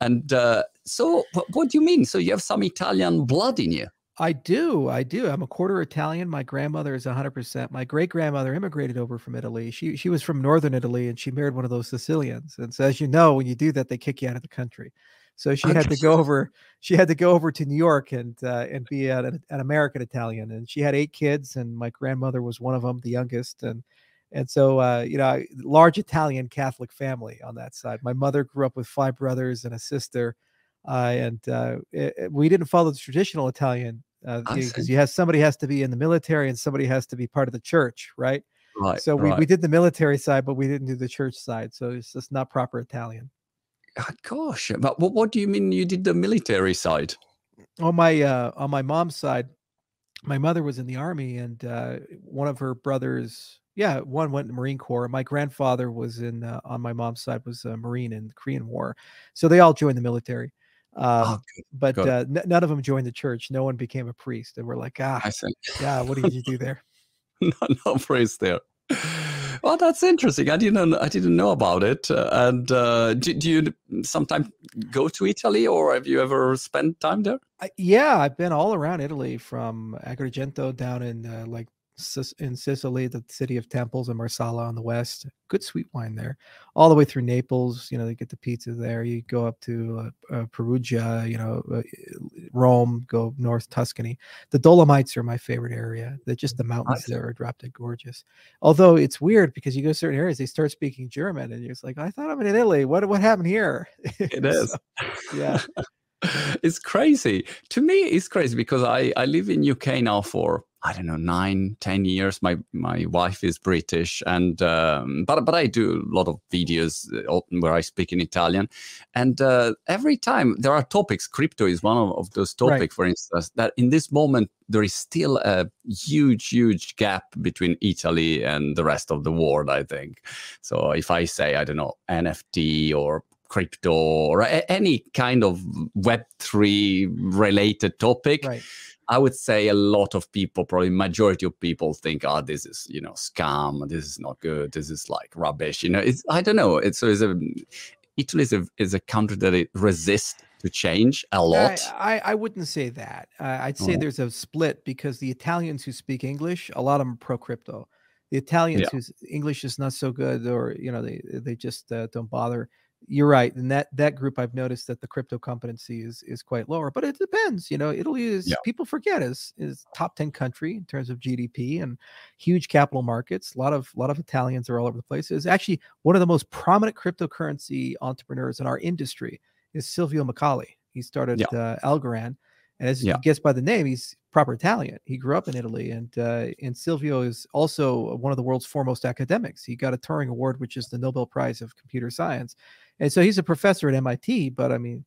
And uh, so, what, what do you mean? So you have some Italian blood in you? I do. I do. I'm a quarter Italian. My grandmother is 100%. My great grandmother immigrated over from Italy. She she was from northern Italy and she married one of those Sicilians. And so, as you know, when you do that, they kick you out of the country. So she had to go over. She had to go over to New York and uh, and be an, an American Italian. And she had eight kids, and my grandmother was one of them, the youngest. And and so uh, you know, large Italian Catholic family on that side. My mother grew up with five brothers and a sister. Uh, and uh, it, we didn't follow the traditional Italian because uh, you have somebody has to be in the military and somebody has to be part of the church, right? Right. So we, right. we did the military side, but we didn't do the church side. So it's just not proper Italian. Oh, gosh, but what, what do you mean you did the military side? On my uh, on my mom's side, my mother was in the army, and uh, one of her brothers, yeah, one went in the Marine Corps. My grandfather was in uh, on my mom's side was a Marine in the Korean War, so they all joined the military. Um, oh, but uh, n- none of them joined the church. No one became a priest, and we're like, ah, I yeah, what did you do there? no, no priest there. Well, that's interesting. I didn't. I didn't know about it. Uh, and uh, do, do, you sometimes go to Italy, or have you ever spent time there? yeah, I've been all around Italy, from Agrigento down in uh, like in Sicily, the city of temples, and Marsala on the west. Good sweet wine there, all the way through Naples. You know, they get the pizza there. You go up to uh, uh, Perugia, you know, uh, Rome, go north Tuscany. The Dolomites are my favorite area. They're just the mountains there are drop dead gorgeous. Although it's weird because you go to certain areas, they start speaking German, and you're just like, I thought I'm in Italy. What what happened here? It is. so, yeah. it's crazy to me it's crazy because i i live in uk now for I don't know, nine, ten years. My my wife is British, and um, but but I do a lot of videos uh, where I speak in Italian, and uh, every time there are topics. Crypto is one of, of those topics, right. for instance. That in this moment there is still a huge, huge gap between Italy and the rest of the world. I think. So if I say I don't know NFT or crypto or a- any kind of Web three related topic. Right I would say a lot of people, probably majority of people, think, "Oh, this is you know scam. This is not good. This is like rubbish." You know, it's I don't know. It's, it's a Italy is a is a country that it resists to change a lot. I, I, I wouldn't say that. Uh, I'd say oh. there's a split because the Italians who speak English, a lot of them pro crypto. The Italians yeah. whose English is not so good, or you know, they they just uh, don't bother you're right. And that that group, I've noticed that the crypto competency is is quite lower. But it depends. You know, Italy is yeah. people forget is is top ten country in terms of GDP and huge capital markets. A lot of a lot of Italians are all over the place. Is actually one of the most prominent cryptocurrency entrepreneurs in our industry is Silvio Micali. He started yeah. uh, Algorand, and as yeah. you guess by the name, he's proper Italian. He grew up in Italy, and uh, and Silvio is also one of the world's foremost academics. He got a Turing Award, which is the Nobel Prize of Computer Science, and so he's a professor at MIT. But I mean,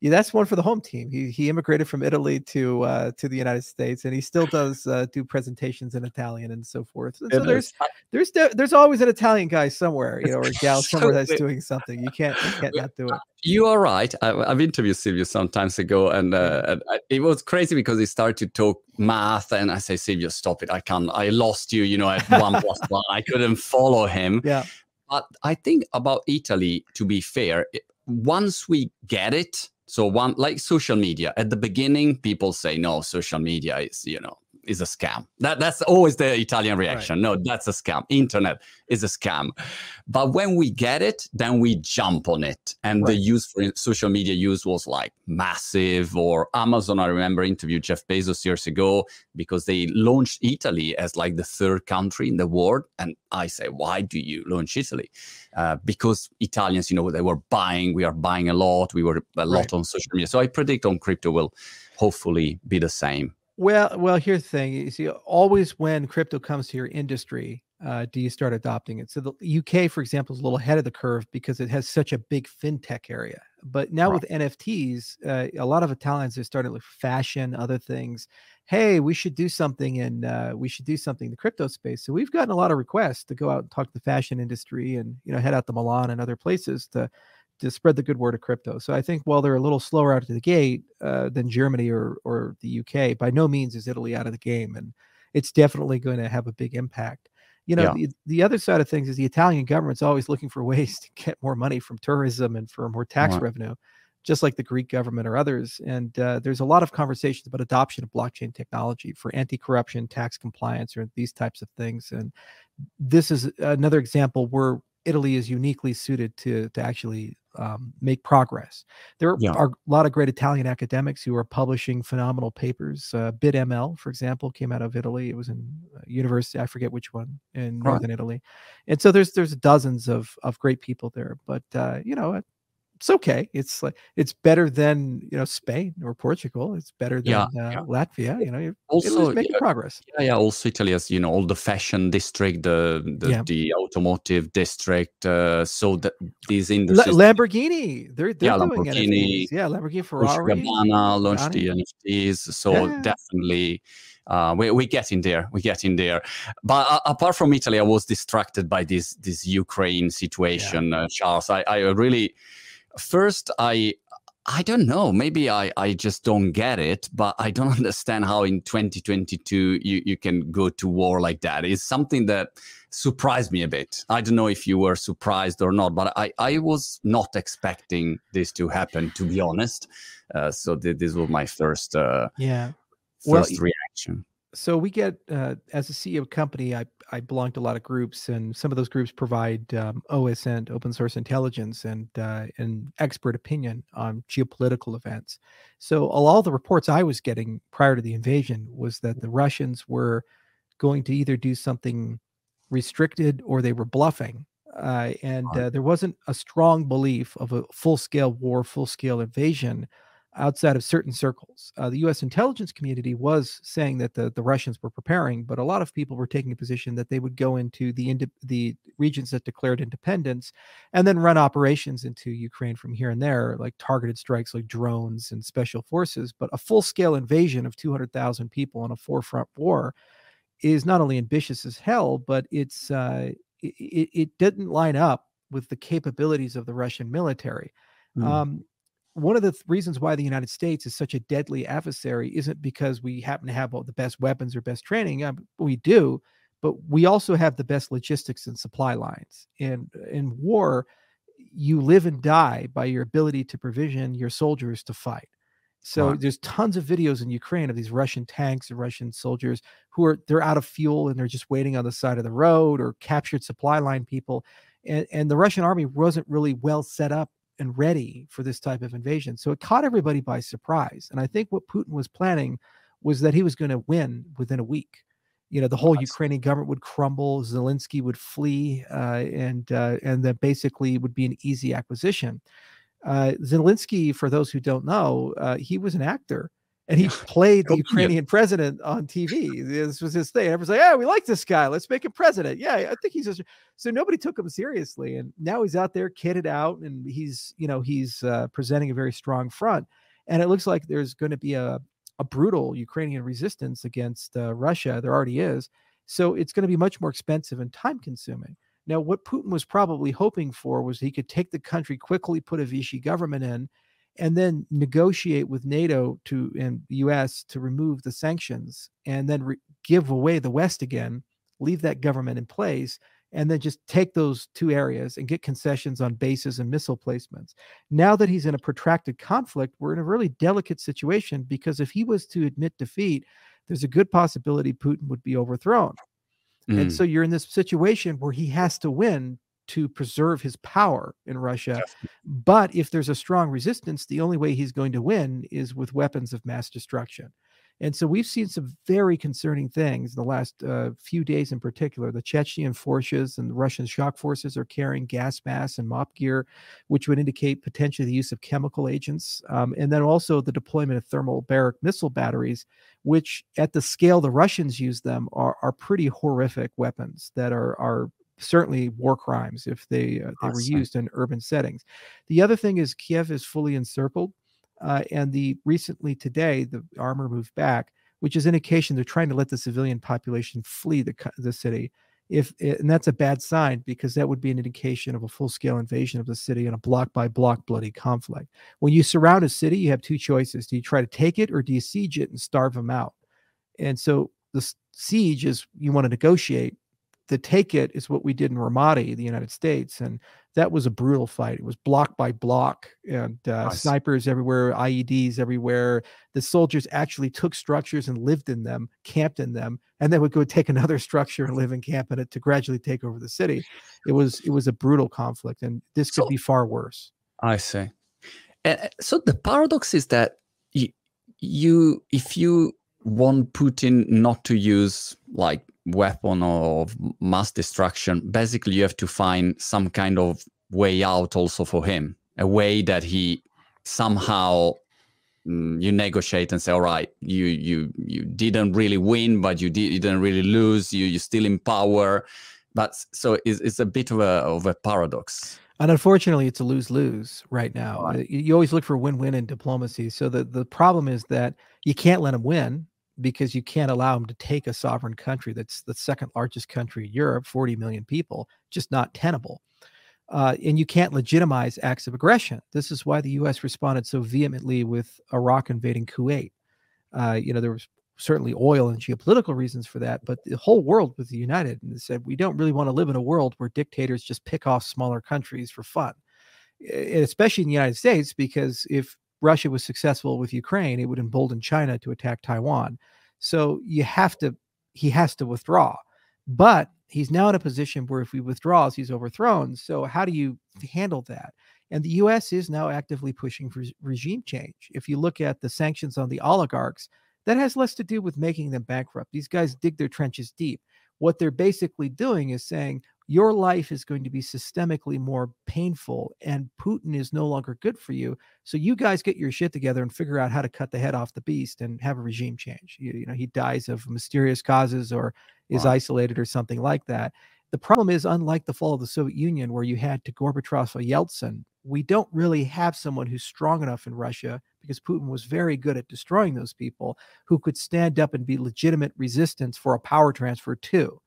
yeah, that's one for the home team. He he immigrated from Italy to uh, to the United States, and he still does uh, do presentations in Italian and so forth. And so there's there's there's always an Italian guy somewhere, you know, or a gal somewhere that's doing something. You can't you can't not do it. You are right. I, have interviewed Silvio some times ago, and, uh, and it was crazy because he started to talk math, and I say, Silvio, stop it! I can't. I lost you. You know, at one plus one, I couldn't follow him. Yeah. But I think about Italy, to be fair, once we get it, so one like social media at the beginning, people say no, social media is you know is a scam. That that's always the Italian reaction. Right. No, that's a scam. Internet is a scam. But when we get it, then we jump on it. And right. the use for social media use was like massive. Or Amazon, I remember interviewed Jeff Bezos years ago because they launched Italy as like the third country in the world. And I say, why do you launch Italy? Uh, because Italians, you know, they were buying. We are buying a lot. We were a lot right. on social media. So I predict on crypto will hopefully be the same. Well, well, here's the thing. You see, always when crypto comes to your industry, uh, do you start adopting it? So the UK, for example, is a little ahead of the curve because it has such a big fintech area. But now right. with NFTs, uh, a lot of Italians are starting to fashion, other things. Hey, we should do something, and uh, we should do something in the crypto space. So we've gotten a lot of requests to go out and talk to the fashion industry, and you know, head out to Milan and other places to to spread the good word of crypto. So I think while they're a little slower out of the gate uh, than Germany or or the UK, by no means is Italy out of the game, and it's definitely going to have a big impact. You know, yeah. the, the other side of things is the Italian government's always looking for ways to get more money from tourism and for more tax revenue. just like the Greek government or others. And uh, there's a lot of conversations about adoption of blockchain technology for anti-corruption, tax compliance, or these types of things. And this is another example where Italy is uniquely suited to to actually um, make progress. There yeah. are a lot of great Italian academics who are publishing phenomenal papers. Uh, BitML, for example, came out of Italy. It was in uh, university, I forget which one in northern Italy, and so there's there's dozens of of great people there. But uh, you know, it's okay. It's like it's better than you know Spain or Portugal. It's better than yeah, uh, yeah. Latvia. You know, also making yeah, progress. Yeah, yeah. Also, Italy has you know all the fashion district, the the, the automotive district. Uh, so that these industries, L- Lamborghini, they're they're yeah, doing Lamborghini, NFTs. Yeah, Lamborghini, Ferrari, Gabbana launched the NFTs. So definitely. Uh, we, we're getting there. We're getting there. But uh, apart from Italy, I was distracted by this this Ukraine situation, uh, Charles. I, I really first i i don't know maybe i i just don't get it but i don't understand how in 2022 you you can go to war like that. It's something that surprised me a bit. I don't know if you were surprised or not but i i was not expecting this to happen to be honest. Uh, so th- this was my first uh yeah. First well, reaction so we get uh, as a CEO company, I I belong to a lot of groups, and some of those groups provide um, OSINT, open source intelligence, and uh, and expert opinion on geopolitical events. So all the reports I was getting prior to the invasion was that the Russians were going to either do something restricted or they were bluffing, uh, and uh, there wasn't a strong belief of a full scale war, full scale invasion outside of certain circles. Uh, the U.S. intelligence community was saying that the, the Russians were preparing, but a lot of people were taking a position that they would go into the ind- the regions that declared independence and then run operations into Ukraine from here and there, like targeted strikes like drones and special forces. But a full scale invasion of 200,000 people in a forefront war is not only ambitious as hell, but it's uh, it, it didn't line up with the capabilities of the Russian military. Mm. Um, one of the th- reasons why the United States is such a deadly adversary isn't because we happen to have all the best weapons or best training. Um, we do, but we also have the best logistics and supply lines. And in war, you live and die by your ability to provision your soldiers to fight. So wow. there's tons of videos in Ukraine of these Russian tanks and Russian soldiers who are they're out of fuel and they're just waiting on the side of the road or captured supply line people. And, and the Russian army wasn't really well set up and ready for this type of invasion. So it caught everybody by surprise. And I think what Putin was planning was that he was going to win within a week. You know, the whole Ukrainian government would crumble, Zelensky would flee, uh, and uh, and that basically would be an easy acquisition. Uh, Zelensky, for those who don't know, uh, he was an actor and he played the Ukrainian president on TV. This was his thing. Everyone's like, "Yeah, we like this guy. Let's make him president." Yeah, I think he's just so nobody took him seriously, and now he's out there kitted out, and he's you know he's uh, presenting a very strong front, and it looks like there's going to be a a brutal Ukrainian resistance against uh, Russia. There already is, so it's going to be much more expensive and time consuming. Now, what Putin was probably hoping for was he could take the country quickly, put a Vichy government in, and then negotiate with NATO to and the US to remove the sanctions and then re- give away the West again, leave that government in place, and then just take those two areas and get concessions on bases and missile placements. Now that he's in a protracted conflict, we're in a really delicate situation because if he was to admit defeat, there's a good possibility Putin would be overthrown. Mm. And so you're in this situation where he has to win to preserve his power in Russia. But if there's a strong resistance, the only way he's going to win is with weapons of mass destruction. And so we've seen some very concerning things in the last uh, few days in particular. The Chechen forces and the Russian shock forces are carrying gas masks and MOPP gear, which would indicate potentially the use of chemical agents. Um, and then also the deployment of thermobaric missile batteries, which at the scale the Russians use them are, are pretty horrific weapons that are, are certainly war crimes if they uh, they were used in urban settings. The other thing is Kiev is fully encircled, uh, and the recently today the armor moved back, which is indication they're trying to let the civilian population flee the the city. If eh, and that's a bad sign because that would be an indication of a full scale invasion of the city and a block by block bloody conflict. When you surround a city, you have two choices: do you try to take it or do you siege it and starve them out? And so the siege is you want to negotiate the take it is what we did in Ramadi, the United States, and that was a brutal fight. It was block by block, and uh, nice. snipers everywhere, IEDs everywhere. The soldiers actually took structures and lived in them, camped in them, and then would go take another structure and live and camp in it to gradually take over the city. It was it was a brutal conflict, and this could so, be far worse. I see. And so the paradox is that you, you if you want Putin not to use like weapon of mass destruction, basically you have to find some kind of way out also for him, a way that he somehow mm, you negotiate and say, all right, you you you didn't really win, but you, did, you didn't really lose. You you're still in power, but so it's, it's a bit of a of a paradox. And unfortunately, it's a lose lose right now. Right. You always look for win win in diplomacy. So the, the problem is that you can't let him win because you can't allow them to take a sovereign country that's the second largest country in Europe, 40 million people, just not tenable. Uh, and you can't legitimize acts of aggression. This is why the U.S. responded so vehemently with Iraq invading Kuwait. Uh, you know, there was certainly oil and geopolitical reasons for that, but the whole world was united and said we don't really want to live in a world where dictators just pick off smaller countries for fun, especially in the United States, because if Russia was successful with Ukraine, it would embolden China to attack Taiwan. So you have to, he has to withdraw. But he's now in a position where if he withdraws, he's overthrown. So how do you handle that? And the US is now actively pushing for regime change. If you look at the sanctions on the oligarchs, that has less to do with making them bankrupt. These guys dig their trenches deep. What they're basically doing is saying, your life is going to be systemically more painful and Putin is no longer good for you. So you guys get your shit together and figure out how to cut the head off the beast and have a regime change. You, you know, he dies of mysterious causes or is wow. isolated or something like that. The problem is, unlike the fall of the Soviet Union, where you had to Gorbachev or Yeltsin, we don't really have someone who's strong enough in Russia because Putin was very good at destroying those people who could stand up and be legitimate resistance for a power transfer too.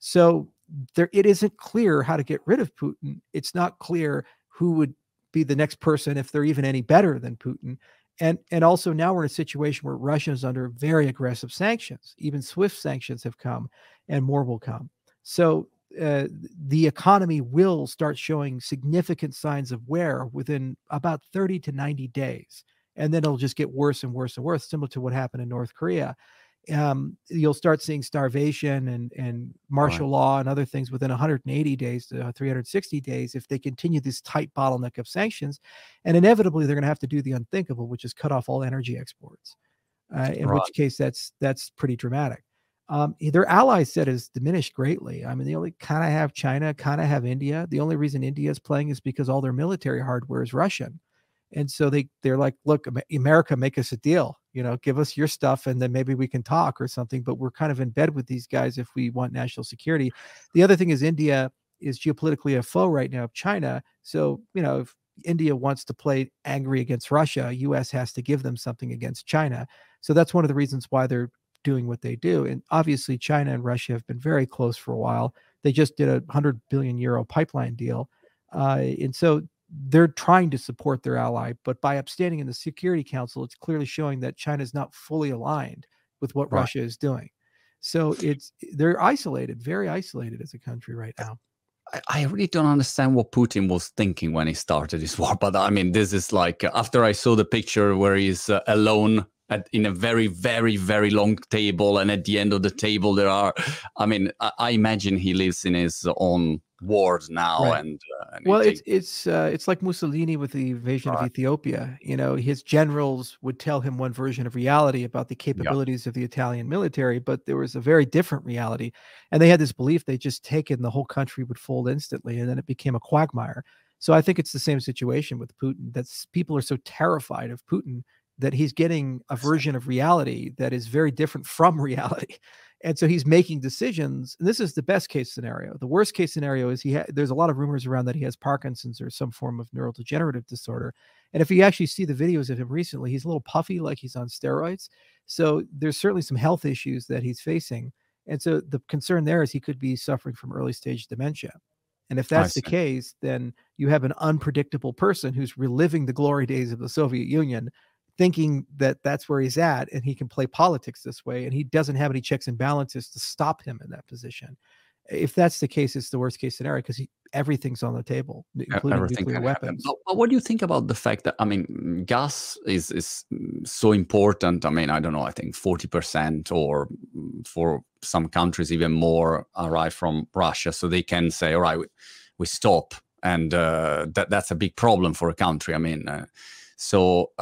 So there it isn't clear how to get rid of Putin. It's not clear who would be the next person if they're even any better than Putin. And and also now we're in a situation where Russia is under very aggressive sanctions. Even SWIFT sanctions have come, and more will come. So uh, the economy will start showing significant signs of wear within about 30 to 90 days. And then it'll just get worse and worse and worse, similar to what happened in North Korea um, you'll start seeing starvation and and martial right. law and other things within 180 days to 360 days if they continue this tight bottleneck of sanctions, and inevitably they're going to have to do the unthinkable, which is cut off all energy exports. Uh, in right. which case, that's that's pretty dramatic. Um, their allies set has diminished greatly. I mean, they only kind of have China, kind of have India. The only reason India is playing is because all their military hardware is Russian and so they they're like look america make us a deal you know give us your stuff and then maybe we can talk or something but we're kind of in bed with these guys if we want national security. The other thing is india is geopolitically a foe right now of china. So you know if india wants to play angry against russia us has to give them something against china. So that's one of the reasons why they're doing what they do. And obviously china and russia have been very close for a while. They just did a 100 billion euro pipeline deal. Uh, and so they're trying to support their ally, but by abstaining in the Security Council, it's clearly showing that China is not fully aligned with what right. Russia is doing. So it's they're isolated, very isolated as a country right now. I really don't understand what Putin was thinking when he started his war. But I mean, this is like after I saw the picture where he's uh, alone at, in a very, very, very long table, and at the end of the table there are. I mean, I, I imagine he lives in his own wars now right. and, uh, and well it's it's uh, it's like mussolini with the invasion right. of ethiopia you know his generals would tell him one version of reality about the capabilities yeah. of the italian military but there was a very different reality and they had this belief they just taken the whole country would fold instantly and then it became a quagmire so i think it's the same situation with putin that people are so terrified of putin that he's getting a version of reality that is very different from reality. And so he's making decisions and this is the best case scenario. The worst case scenario is he ha- there's a lot of rumors around that he has parkinson's or some form of neurodegenerative disorder. And if you actually see the videos of him recently he's a little puffy like he's on steroids. So there's certainly some health issues that he's facing. And so the concern there is he could be suffering from early stage dementia. And if that's the case then you have an unpredictable person who's reliving the glory days of the soviet union thinking that that's where he's at and he can play politics this way and he doesn't have any checks and balances to stop him in that position if that's the case, it's the worst case scenario because everything's on the table, including Everything nuclear weapons. But, but, what do you think about the fact that I mean, gas is is so important? I mean, I don't know. I think forty percent, or for some countries even more, arrive from Russia, so they can say, "All right, we, we stop," and uh, that that's a big problem for a country. I mean, uh, so.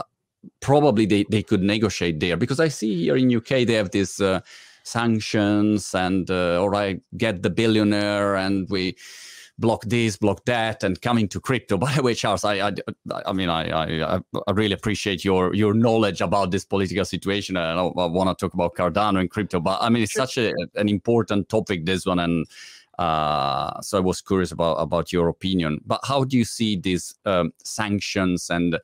Probably they, they could negotiate there because I see here in UK they have this uh, sanctions and uh, or I get the billionaire and we block this, block that, and coming to crypto. By the way, Charles, I I, I mean I, I I really appreciate your your knowledge about this political situation. I, I want to talk about Cardano and crypto, but I mean it's sure. such a, an important topic this one and. Uh, so I was curious about about your opinion. But how do you see these um, sanctions and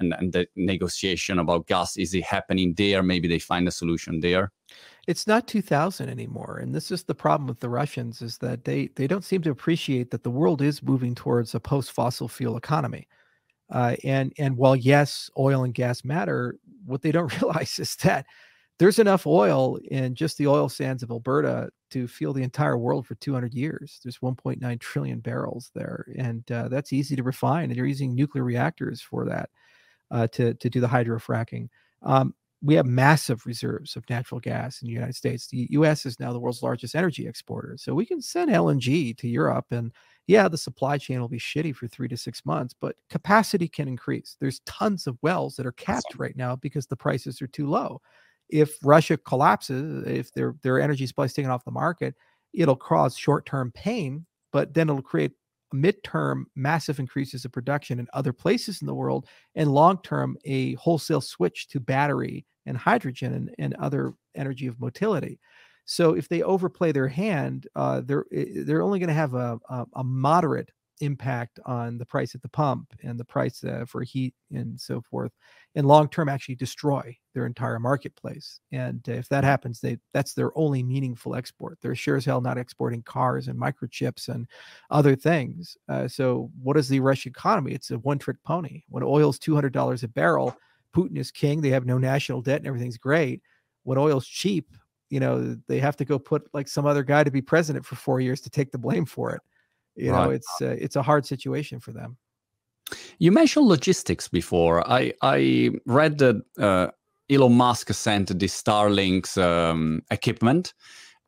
and, and the negotiation about gas? Is it happening there? Maybe they find a solution there it's not 2000 anymore and this is the problem with the russians is that they they don't seem to appreciate that the world is moving towards a post fossil fuel economy uh, and and while yes oil and gas matter what they don't realize is that there's enough oil in just the oil sands of alberta to fuel the entire world for 200 years there's 1.9 trillion barrels there and uh, that's easy to refine and you're using nuclear reactors for that uh, to to do the hydrofracking um, we have massive reserves of natural gas in the United States. The US is now the world's largest energy exporter. So we can send LNG to Europe and yeah, the supply chain will be shitty for 3 to 6 months, but capacity can increase. There's tons of wells that are capped right now because the prices are too low. If Russia collapses, if their their energy supply is taken off the market, it'll cause short-term pain, but then it'll create midterm massive increases of production in other places in the world and long term a wholesale switch to battery and hydrogen and, and other energy of motility. So if they overplay their hand uh, they're they're only going to have a, a, a moderate impact on the price at the pump and the price uh, for heat and so forth and long term actually destroy their entire marketplace and if that happens they that's their only meaningful export. They're sure as hell not exporting cars and microchips and other things uh, so what is the russian economy? It's a one trick pony. When oil's $200 a barrel putin is king they have no national debt and everything's great. When oil's cheap you know they have to go put like some other guy to be president for four years to take the blame for it you right. know it's uh, it's a hard situation for them you mentioned logistics before i i read that uh, elon musk sent the starlink's um, equipment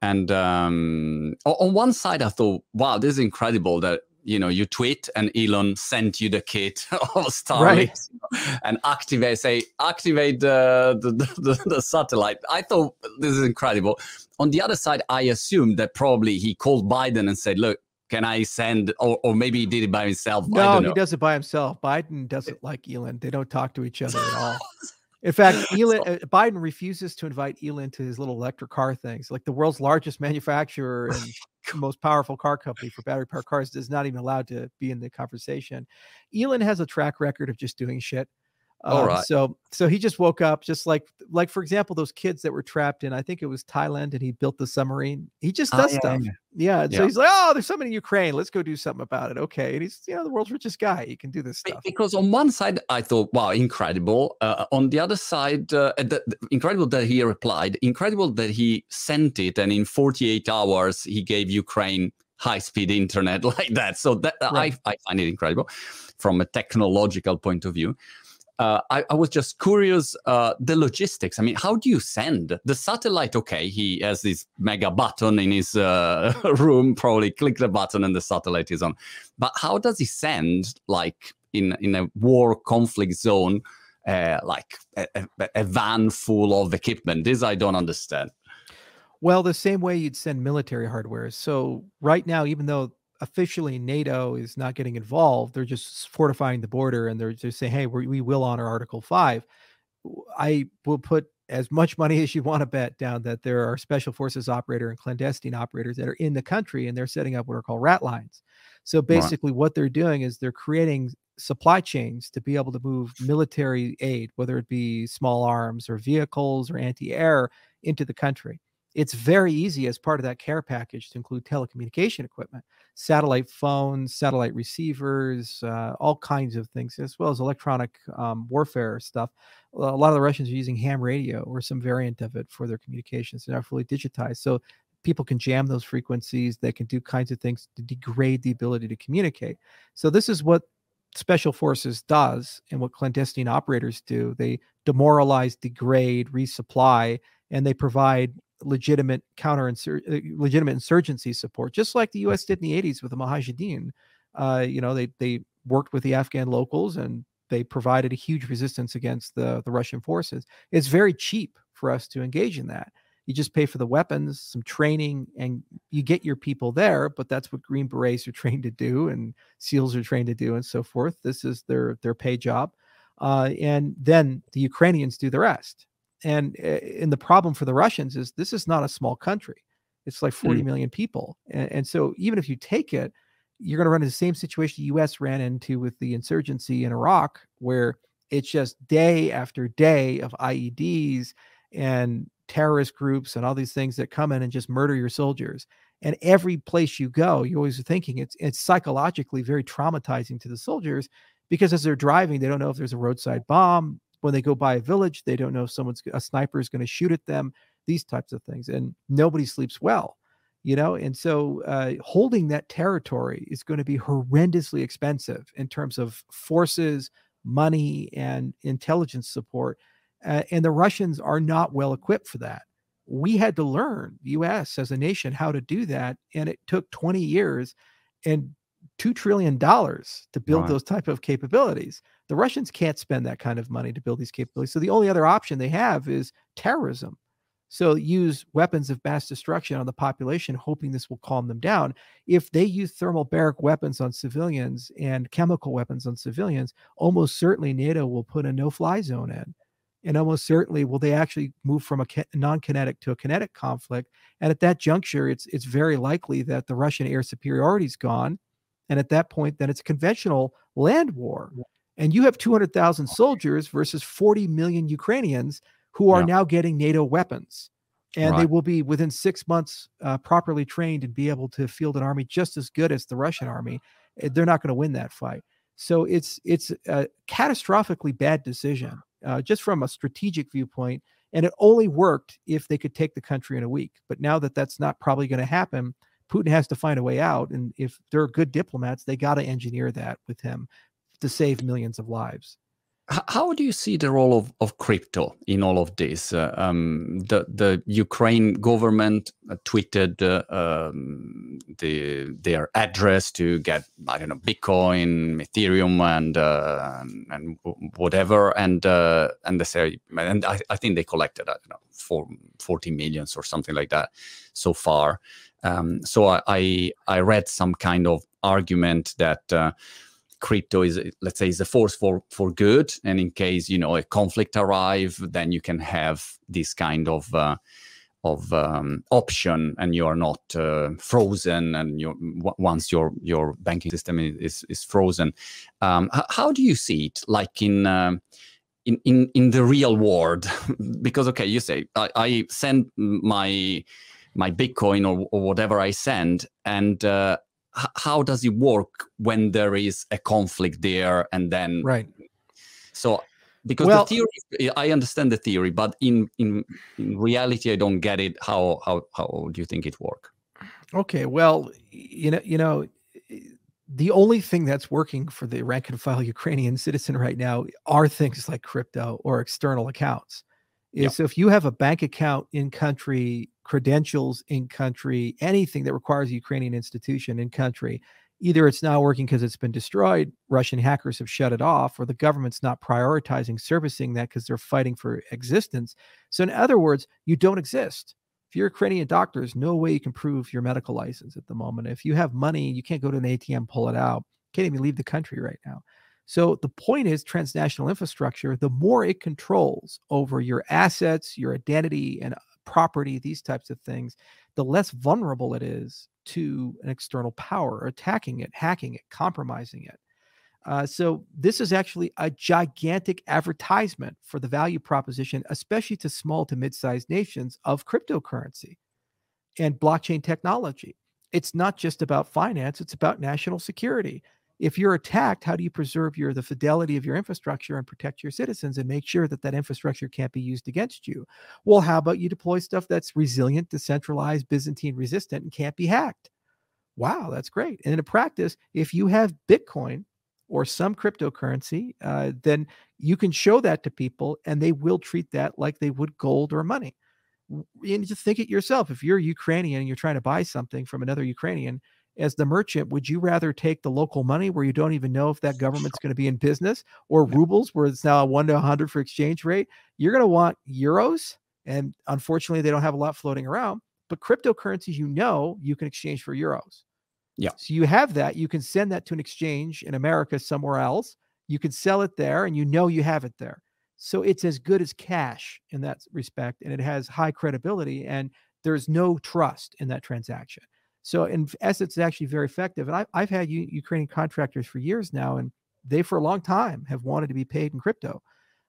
and um, on one side i thought wow this is incredible that you know you tweet and elon sent you the kit of starlink right. and activate say activate the the, the the satellite i thought this is incredible on the other side i assumed that probably he called biden and said look can I send, or, or maybe he did it by himself? No, he does it by himself. Biden doesn't like Elon. They don't talk to each other at all. In fact, Elon, uh, Biden refuses to invite Elon to his little electric car things. Like the world's largest manufacturer and most powerful car company for battery powered cars is not even allowed to be in the conversation. Elon has a track record of just doing shit. All um, right. So so he just woke up, just like like for example, those kids that were trapped in, I think it was Thailand, and he built the submarine. He just ah, does yeah, stuff. Yeah. yeah. yeah. So he's like, oh, there's something in Ukraine. Let's go do something about it. Okay. And he's you know the world's richest guy. He can do this stuff. Because on one side, I thought, wow, incredible. Uh, on the other side, uh, the, the, incredible that he replied. Incredible that he sent it, and in 48 hours he gave Ukraine high speed internet like that. So that right. I I find it incredible from a technological point of view uh, I, I, was just curious uh, the logistics. I mean, how do you send the satellite? Okay, he has this mega button in his uh, room. Probably click the button and the satellite is on. But how does he send, like in in a war conflict zone, uh, like a, a, a van full of equipment? This I don't understand. Well, the same way you'd send military hardware. So right now, even though officially NATO is not getting involved. They're just fortifying the border and they're just saying, hey, we will honor Article 5. I will put as much money as you want to bet down that there are special forces operator and clandestine operators that are in the country and they're setting up what are called rat lines. So basically, right. what they're doing is they're creating supply chains to be able to move military aid, whether it be small arms or vehicles or anti air, into the country it's very easy as part of that care package to include telecommunication equipment, satellite phones, satellite receivers, uh, all kinds of things, as well as electronic um, warfare stuff. A lot of the Russians are using ham radio or some variant of it for their communications. They're not fully digitized. So people can jam those frequencies. They can do kinds of things to degrade the ability to communicate. So this is what special forces does and what clandestine operators do. They demoralize, degrade, resupply, and they provide legitimate counter uh, legitimate insurgency support, just like the U.S. did in the 80s with the Mujahideen. Uh, you know, they they worked with the Afghan locals and they provided a huge resistance against the the Russian forces. It's very cheap for us to engage in that. You just pay for the weapons, some training, and you get your people there. But that's what Green Berets are trained to do, and SEALs are trained to do, and so forth. This is their their pay job, uh, and then the Ukrainians do the rest. And and uh, the problem for the Russians is this is not a small country; it's like 40 mm. million people, and, and so even if you take it, you're going to run into the same situation the U.S. ran into with the insurgency in Iraq, where it's just day after day of IEDs and terrorist groups and all these things that come in and just murder your soldiers. And every place you go, you always are thinking it's it's psychologically very traumatizing to the soldiers because as they're driving, they don't know if there's a roadside bomb. When they go by a village, they don't know if someone's a sniper is going to shoot at them. These types of things, and nobody sleeps well, you know. And so, uh, holding that territory is going to be horrendously expensive in terms of forces, money, and intelligence support uh, and the Russians are not well equipped for that. We had to learn, US as a nation, how to do that. And it took 20 years and $2 trillion to build right. those type of capabilities. The Russians can't spend that kind of money to build these capabilities. So the only other option they have is terrorism. So use weapons of mass destruction on the population, hoping this will calm them down. If they use thermobaric weapons on civilians and chemical weapons on civilians, almost certainly NATO will put a no-fly zone in and almost certainly will they actually move from a non-kinetic to a kinetic conflict and at that juncture it's it's very likely that the russian air superiority is gone and at that point then it's conventional land war and you have 200,000 soldiers versus 40 million ukrainians who are yeah. now getting nato weapons and right. they will be within six months uh, properly trained and be able to field an army just as good as the russian army eh, they're not going to win that fight so it's it's a catastrophically bad decision uh, just from a strategic viewpoint. And it only worked if they could take the country in a week. But now that that's not probably going to happen, Putin has to find a way out. And if they're good diplomats, they got to engineer that with him to save millions of lives. How do you see the role of, of crypto in all of this? Uh, um, the the Ukraine government uh, tweeted uh, um, the their address to get I don't know Bitcoin, Ethereum, and uh, and whatever, and uh, and they say and I, I think they collected I don't know for 40 millions or something like that so far. Um, so I, I, I read some kind of argument that uh, crypto is let's say is a force for for good. And in case you know a conflict arrive then you can have this kind of uh, of um, option and you are not uh, frozen and you once your your banking system is is frozen. Um, how do you see it? Like in uh, in, in in the real world? Because okay you say I, I send my my bitcoin or, or whatever i send and uh, how does it work when there is a conflict there and then right. So because well, the theory i understand the theory but in in in reality i don't get it how how how do you think it work? Okay well you know you know the only thing that's working for the rank and file ukrainian citizen right now are things like crypto or external accounts is yep. so if you have a bank account in country credentials in country, anything that requires a Ukrainian institution in country, either it's not working because it's been destroyed, Russian hackers have shut it off, or the government's not prioritizing servicing that because they're fighting for existence. So, in other words, you don't exist. If you're a Ukrainian doctor, there's no way you can prove your medical license at the moment. If you have money, you can't go to an ATM, pull it out. can't even leave the country right now. So the point is transnational infrastructure, the more it controls over your assets, your identity, and property, these types of things, the less vulnerable it is to an external power attacking it, hacking it, compromising it. Uh, so this is actually a gigantic advertisement for the value proposition, especially to small to mid-sized nations of cryptocurrency and blockchain technology. It's not just about finance; it's about national security. If you're attacked, how do you preserve your the fidelity of your infrastructure and protect your citizens and make sure that that infrastructure can't be used against you? Well, how about you deploy stuff that's resilient, decentralized, Byzantine resistant, and can't be hacked? Wow, that's great. And in practice, if you have Bitcoin or some cryptocurrency, uh, then you can show that to people and they will treat that like they would gold or money. And just think it yourself. If you're Ukrainian and you're trying to buy something from another Ukrainian, as the merchant, would you rather take the local money where you don't even know if that government's going to be in business or rubles where it's now a one to 100 for exchange rate? You're going to want euros. And unfortunately, they don't have a lot floating around. But cryptocurrencies, you know, you can exchange for euros. Yeah. So you have that. You can send that to an exchange in America somewhere else. You can sell it there and you know you have it there. So it's as good as cash in that respect. And it has high credibility and there's no trust in that transaction. So in essence, it's actually very effective. And I, I've had U- Ukrainian contractors for years now, and they for a long time have wanted to be paid in crypto,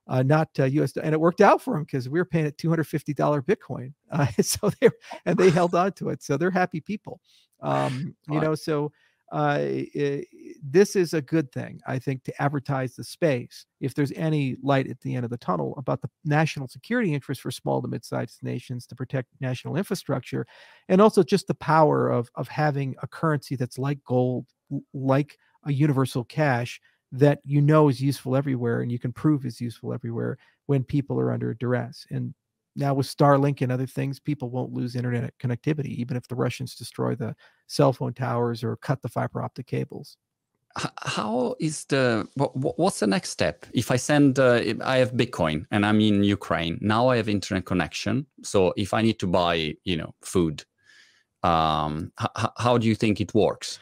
uh, not uh, US. And it worked out for them because we were paying at $250 Bitcoin. Uh, so they and they held on to it. So they're happy people. Um, you know, so uh, it, this is a good thing, I think, to advertise the space. If there's any light at the end of the tunnel about the national security interest for small to mid-sized nations to protect national infrastructure, and also just the power of of having a currency that's like gold, like a universal cash that you know is useful everywhere and you can prove is useful everywhere when people are under duress. And now with Starlink and other things, people won't lose internet connectivity, even if the Russians destroy the cell phone towers or cut the fiber optic cables. How is the what's the next step? If I send, uh, I have Bitcoin and I'm in Ukraine now. I have internet connection. So if I need to buy, you know, food, um, how do you think it works?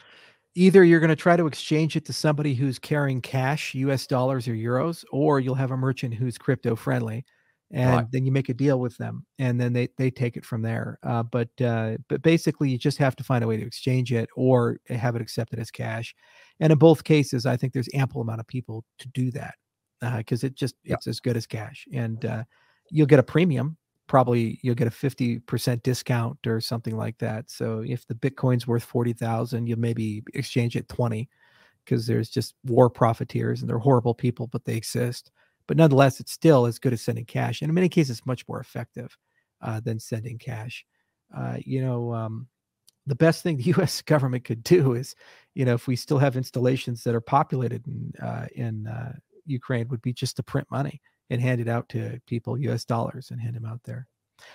Either you're going to try to exchange it to somebody who's carrying cash, U.S. dollars or euros, or you'll have a merchant who's crypto friendly and right. then you make a deal with them and then they, they take it from there uh, but uh, but basically you just have to find a way to exchange it or have it accepted as cash and in both cases i think there's ample amount of people to do that because uh, it just it's as good as cash and uh, you'll get a premium probably you'll get a 50% discount or something like that so if the bitcoin's worth 40000 you'll maybe exchange it 20 because there's just war profiteers and they're horrible people but they exist but nonetheless, it's still as good as sending cash. And in many cases, much more effective uh, than sending cash. Uh, you know, um, the best thing the U.S. government could do is, you know, if we still have installations that are populated in, uh, in uh, Ukraine, would be just to print money and hand it out to people, U.S. dollars, and hand them out there.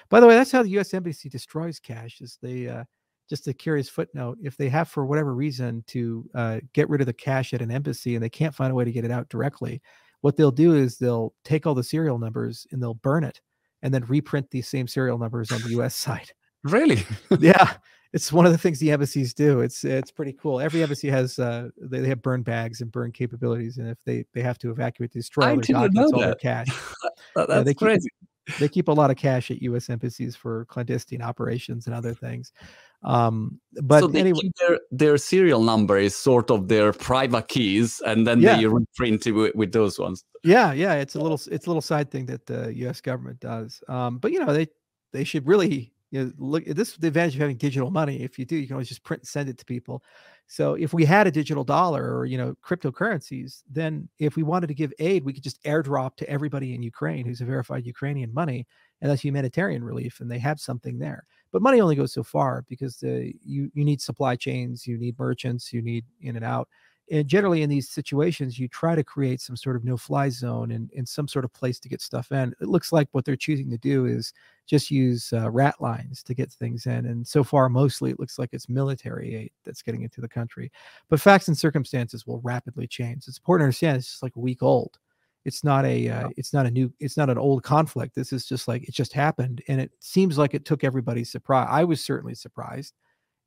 By the way, that's how the U.S. Embassy destroys cash. Is they uh, just a curious footnote. If they have, for whatever reason, to uh, get rid of the cash at an embassy and they can't find a way to get it out directly, what they'll do is they'll take all the serial numbers and they'll burn it and then reprint these same serial numbers on the US side. Really? yeah. It's one of the things the embassies do. It's it's pretty cool. Every embassy has uh, they, they have burn bags and burn capabilities, and if they they have to evacuate, destroy all their documents, all their cash. That's uh, they crazy. Keep, they keep a lot of cash at U.S. embassies for clandestine operations and other things. Um, but so anyway, their, their serial number is sort of their private keys, and then yeah. they reprint it with, with, those ones. Yeah, yeah, it's a little it's a little side thing that the U.S. government does. Um, but you know they they should really you know, look. This is the advantage of having digital money. If you do, you can always just print and send it to people. So if we had a digital dollar or you know cryptocurrencies, then if we wanted to give aid, we could just airdrop to everybody in Ukraine who's a verified Ukrainian money, and that's humanitarian relief, and they have something there. But money only goes so far because the, you you need supply chains, you need merchants, you need in and out. And generally, in these situations, you try to create some sort of no-fly zone and, and some sort of place to get stuff in. It looks like what they're choosing to do is just use uh, rat lines to get things in. And so far, mostly it looks like it's military aid that's getting into the country. But facts and circumstances will rapidly change. It's important to understand it's just like a week old it's not a uh, it's not a new it's not an old conflict. This is just like it just happened and it seems like it took everybody surprise i was certainly surprised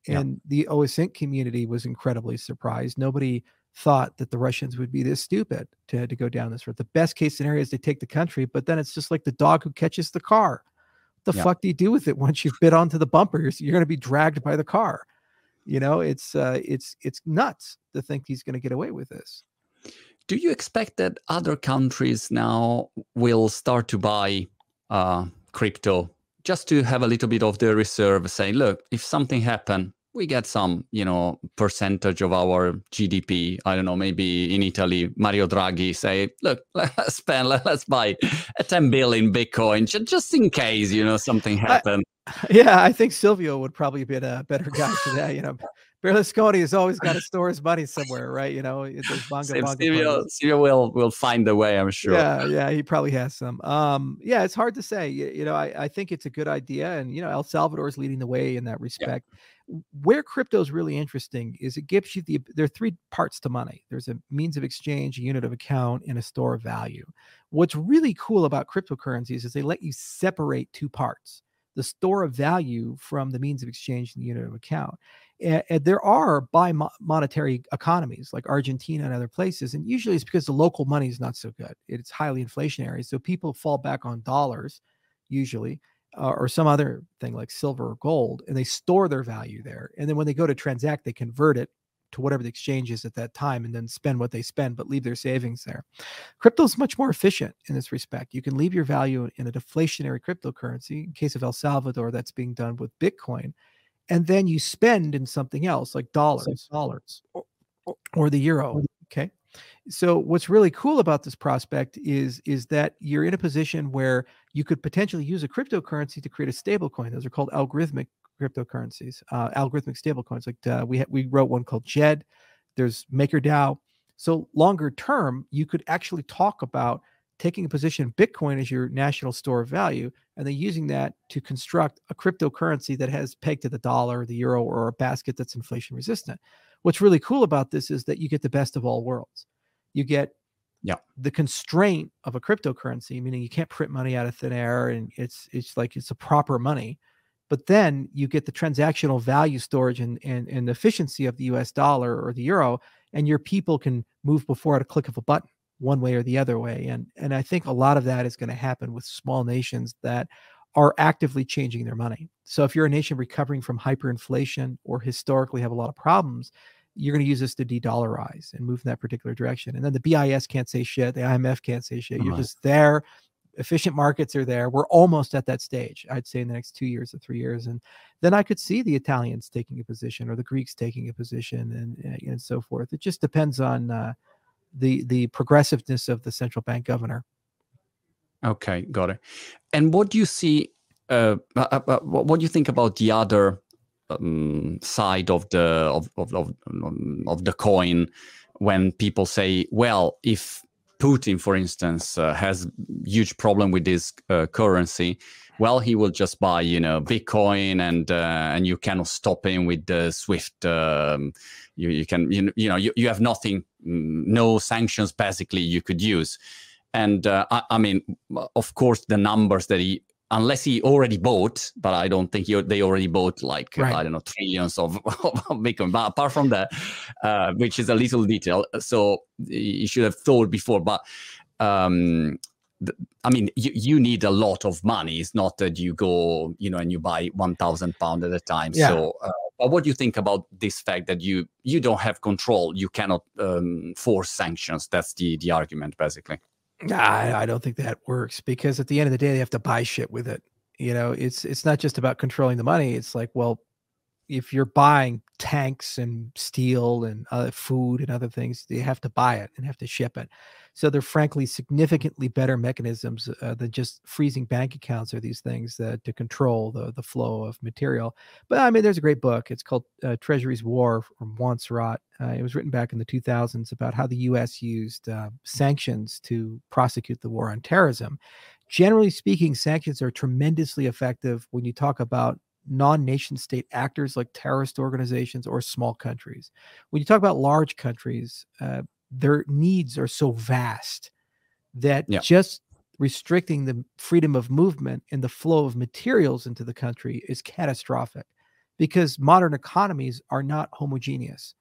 and yeah. the osint community was incredibly surprised. Nobody thought that the russians would be this stupid to, to go down this road. The best case scenario is they take the country but then it's just like the dog who catches the car. What the yeah. fuck do you do with it once you've bit onto the bumper? You're, you're going to be dragged by the car. You know it's uh it's it's nuts to think he's going to get away with this do you expect that other countries now will start to buy uh, crypto just to have a little bit of the reserve saying look if something happen we get some, you know, percentage of our GDP. I don't know, maybe in Italy, Mario Draghi say, look, let's spend, let's buy a 10 billion Bitcoin just in case, you know, something happens. Yeah, I think Silvio would probably be a better guy for that. You know, Berlusconi has always got to store his money somewhere, right? You know, there's bunga, bunga Silvio, Silvio will will find a way, I'm sure. Yeah, yeah, he probably has some. Um, yeah, it's hard to say. You, you know, I, I think it's a good idea, and you know, El Salvador is leading the way in that respect. Yeah. Where crypto is really interesting is it gives you the there are three parts to money. There's a means of exchange, a unit of account, and a store of value. What's really cool about cryptocurrencies is they let you separate two parts the store of value from the means of exchange and the unit of account. And, there are bi monetary economies like Argentina and other places. And usually it's because the local money is not so good. It's highly inflationary. So people fall back on dollars usually. Uh, or some other thing like silver or gold, and they store their value there. And then when they go to transact, they convert it to whatever the exchange is at that time and then spend what they spend, but leave their savings there. Crypto is much more efficient in this respect. You can leave your value in a deflationary cryptocurrency. In case of El Salvador, that's being done with Bitcoin. And then you spend in something else like dollars, dollars, or, or the euro. Okay. So what's really cool about this prospect is is that you're in a position where you could potentially use a cryptocurrency to create a stable coin. Those are called algorithmic cryptocurrencies, uh, algorithmic stablecoins. Like uh, we ha- we wrote one called Djed. There's MakerDAO. So longer term, you could actually talk about taking a position Bitcoin as your national store of value, and then using that to construct a cryptocurrency that has pegged to the dollar, the euro, or a basket that's inflation resistant. What's really cool about this is that you get the best of all worlds. You get yeah the constraint of a cryptocurrency, meaning you can't print money out of thin air, and it's it's like it's a proper money but then you get the transactional value storage and, and, and efficiency of the US dollar or the euro, and your people can move before at a click of a button one way or the other way. And, and I think a lot of that is going to happen with small nations that are actively changing their money. So if you're a nation recovering from hyperinflation or historically have a lot of problems, you're going to use this to de-dollarize and move in that particular direction. And then the BIS can't say shit, the IMF can't say shit. You're just there efficient markets are there. We're almost at that stage, I'd say, in the next two years or three years. And then I could see the Italians taking a position or the Greeks taking a position and, and so forth. It just depends on uh, the, the progressiveness of the central bank governor. Okay, got it. And what do you see? Uh, uh, uh what do you think about the other um, side of the of, of, of, of the coin when people say, well, if Putin, for instance, uh, has huge problem with this uh, currency. Well, he will just buy, you know, Bitcoin, and uh, and you cannot stop him with the SWIFT. Um, you you can you, you know you, you have nothing, mm, no sanctions basically you could use. And uh, I, I, mean, of course, the numbers that he unless he already bought, but I don't think he, they already bought like right. I don't know trillions of, of, Bitcoin. But apart from that, uh, which is a little detail, so you should have thought before. But um, I mean, you, you need a lot of money. It's not that you go, you know, and you buy one thousand pound at a time. Yeah. So, uh, but what do you think about this fact that you you don't have control? You cannot um, force sanctions. That's the the argument, basically. I, I don't think that works because at the end of the day, they have to buy shit with it. You know, it's it's not just about controlling the money. It's like, well, if you're buying tanks and steel and uh, food and other things. They have to buy it and have to ship it. So they're frankly significantly better mechanisms uh, than just freezing bank accounts or these things that, to control the the flow of material. But I mean, there's a great book. It's called uh, Treasury's War from Juan Zarate. Uh, it was written back in the 2000s about how the U.S. used uh, sanctions to prosecute the war on terrorism. Generally speaking, sanctions are tremendously effective when you talk about non-nation state actors like terrorist organizations or small countries. When you talk about large countries, uh, their needs are so vast that yeah. just restricting the freedom of movement and the flow of materials into the country is catastrophic because modern economies are not homogeneous.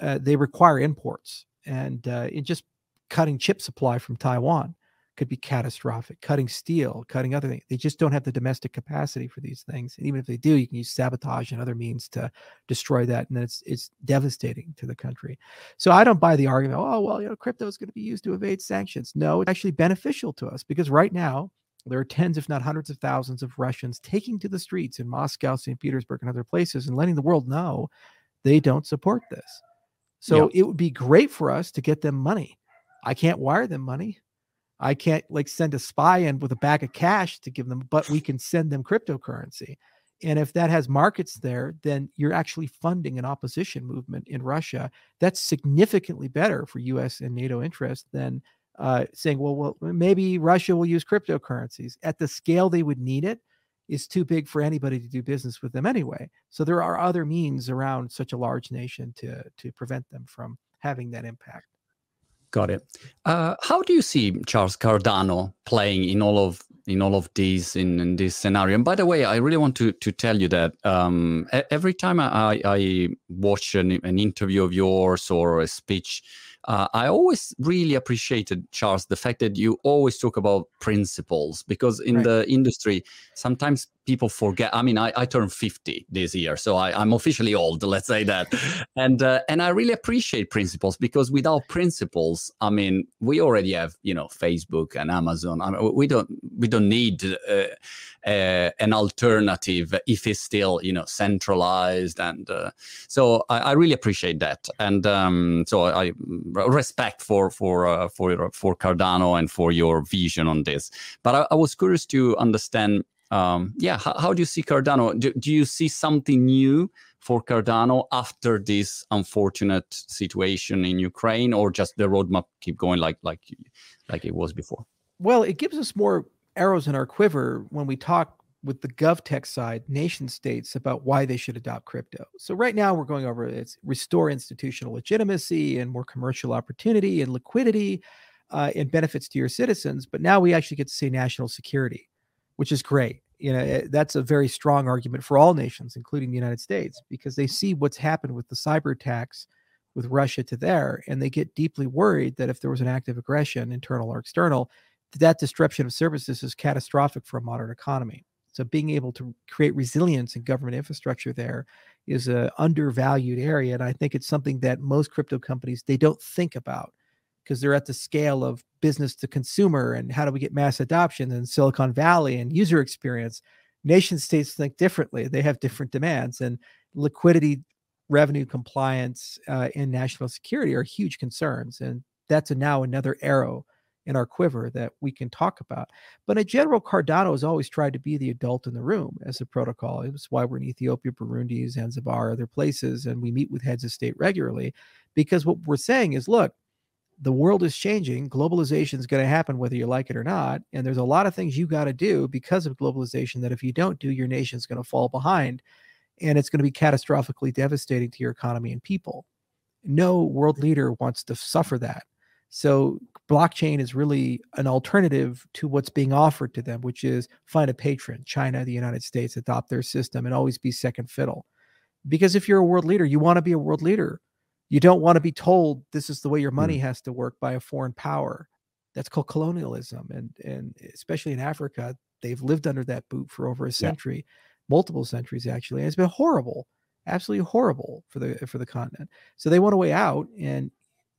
Uh, they require imports and uh, just cutting chip supply from Taiwan could be catastrophic. Cutting steel, cutting other things. They just don't have the domestic capacity for these things. And even if they do, you can use sabotage and other means to destroy that. And then it's it's devastating to the country. So I don't buy the argument, oh, well, you know, crypto is going to be used to evade sanctions. No, it's actually beneficial to us because right now there are tens, if not hundreds of thousands of Russians taking to the streets in Moscow, St. Petersburg, and other places and letting the world know they don't support this. So yeah. it would be great for us to get them money. I can't wire them money. I can't like send a spy in with a bag of cash to give them, but we can send them cryptocurrency. And if that has markets there, then you're actually funding an opposition movement in Russia. That's significantly better for US and NATO interests than uh, saying, well, well, maybe Russia will use cryptocurrencies. At the scale they would need it, is too big for anybody to do business with them anyway. So there are other means around such a large nation to to prevent them from having that impact. Got it. Uh, how do you see Charles Cardano playing in all of in all of these in, in this scenario? And by the way, I really want to to tell you that um, every time I, I watch an, an interview of yours or a speech uh, I always really appreciated Charles the fact that you always talk about principles because in right. the industry sometimes people forget. I mean, I, I turned 50 this year, so I, am officially old, let's say that. and uh, and I really appreciate principles because without principles, I mean, we already have you know Facebook and Amazon. I mean, we don't we don't need uh, uh, an alternative if it's still you know centralized. And uh, so I, I, really appreciate that. And um, so I respect for for uh, for for Cardano and for your vision on this. But I, I was curious to understand um, yeah, how, how, do you see Cardano? Do, do, you see something new for Cardano after this unfortunate situation in Ukraine, or just the roadmap keep going like like like it was before? Well, it gives us more arrows in our quiver when we talk with the GovTech side, nation states about why they should adopt crypto. So right now we're going over it's restore institutional legitimacy and more commercial opportunity and liquidity uh, and benefits to your citizens. But now we actually get to say national security which is great. You know, eh, that's a very strong argument for all nations, including the United States, because they see what's happened with the cyber attacks with Russia to there, and they get deeply worried that if there was an act of aggression, internal or external, that disruption of services is catastrophic for a modern economy. So being able to create resilience in government infrastructure there is a undervalued area, and I think it's something that most crypto companies they don't think about because they're at the scale of business to consumer and how do we get mass adoption in Silicon Valley and user experience. Nation states think differently. They have different demands, and liquidity, revenue compliance, uh, and national security are huge concerns. And that's now another arrow in our quiver that we can talk about. But in general, Cardano has always tried to be the adult in the room as a protocol. It's why we're in Ethiopia, Burundi, Zanzibar, other places, and we meet with heads of state regularly because what we're saying is look, the world is changing. Globalization is going to happen whether you like it or not. And there's a lot of things you got to do because of globalization that if you don't do, your nation's going to fall behind and it's going to be catastrophically devastating to your economy and people. No world leader wants to suffer that. So blockchain is really an alternative to what's being offered to them, which is find a patron, China, the United States, adopt their system and always be second fiddle. Because if you're a world leader, you want to be a world leader you don't want to be told this is the way your money mm. has to work by a foreign power. That's called colonialism, and and especially in Africa, they've lived under that boot for over a century, yeah. multiple centuries actually. And it's been horrible, absolutely horrible for the for the continent. So they want a way out, and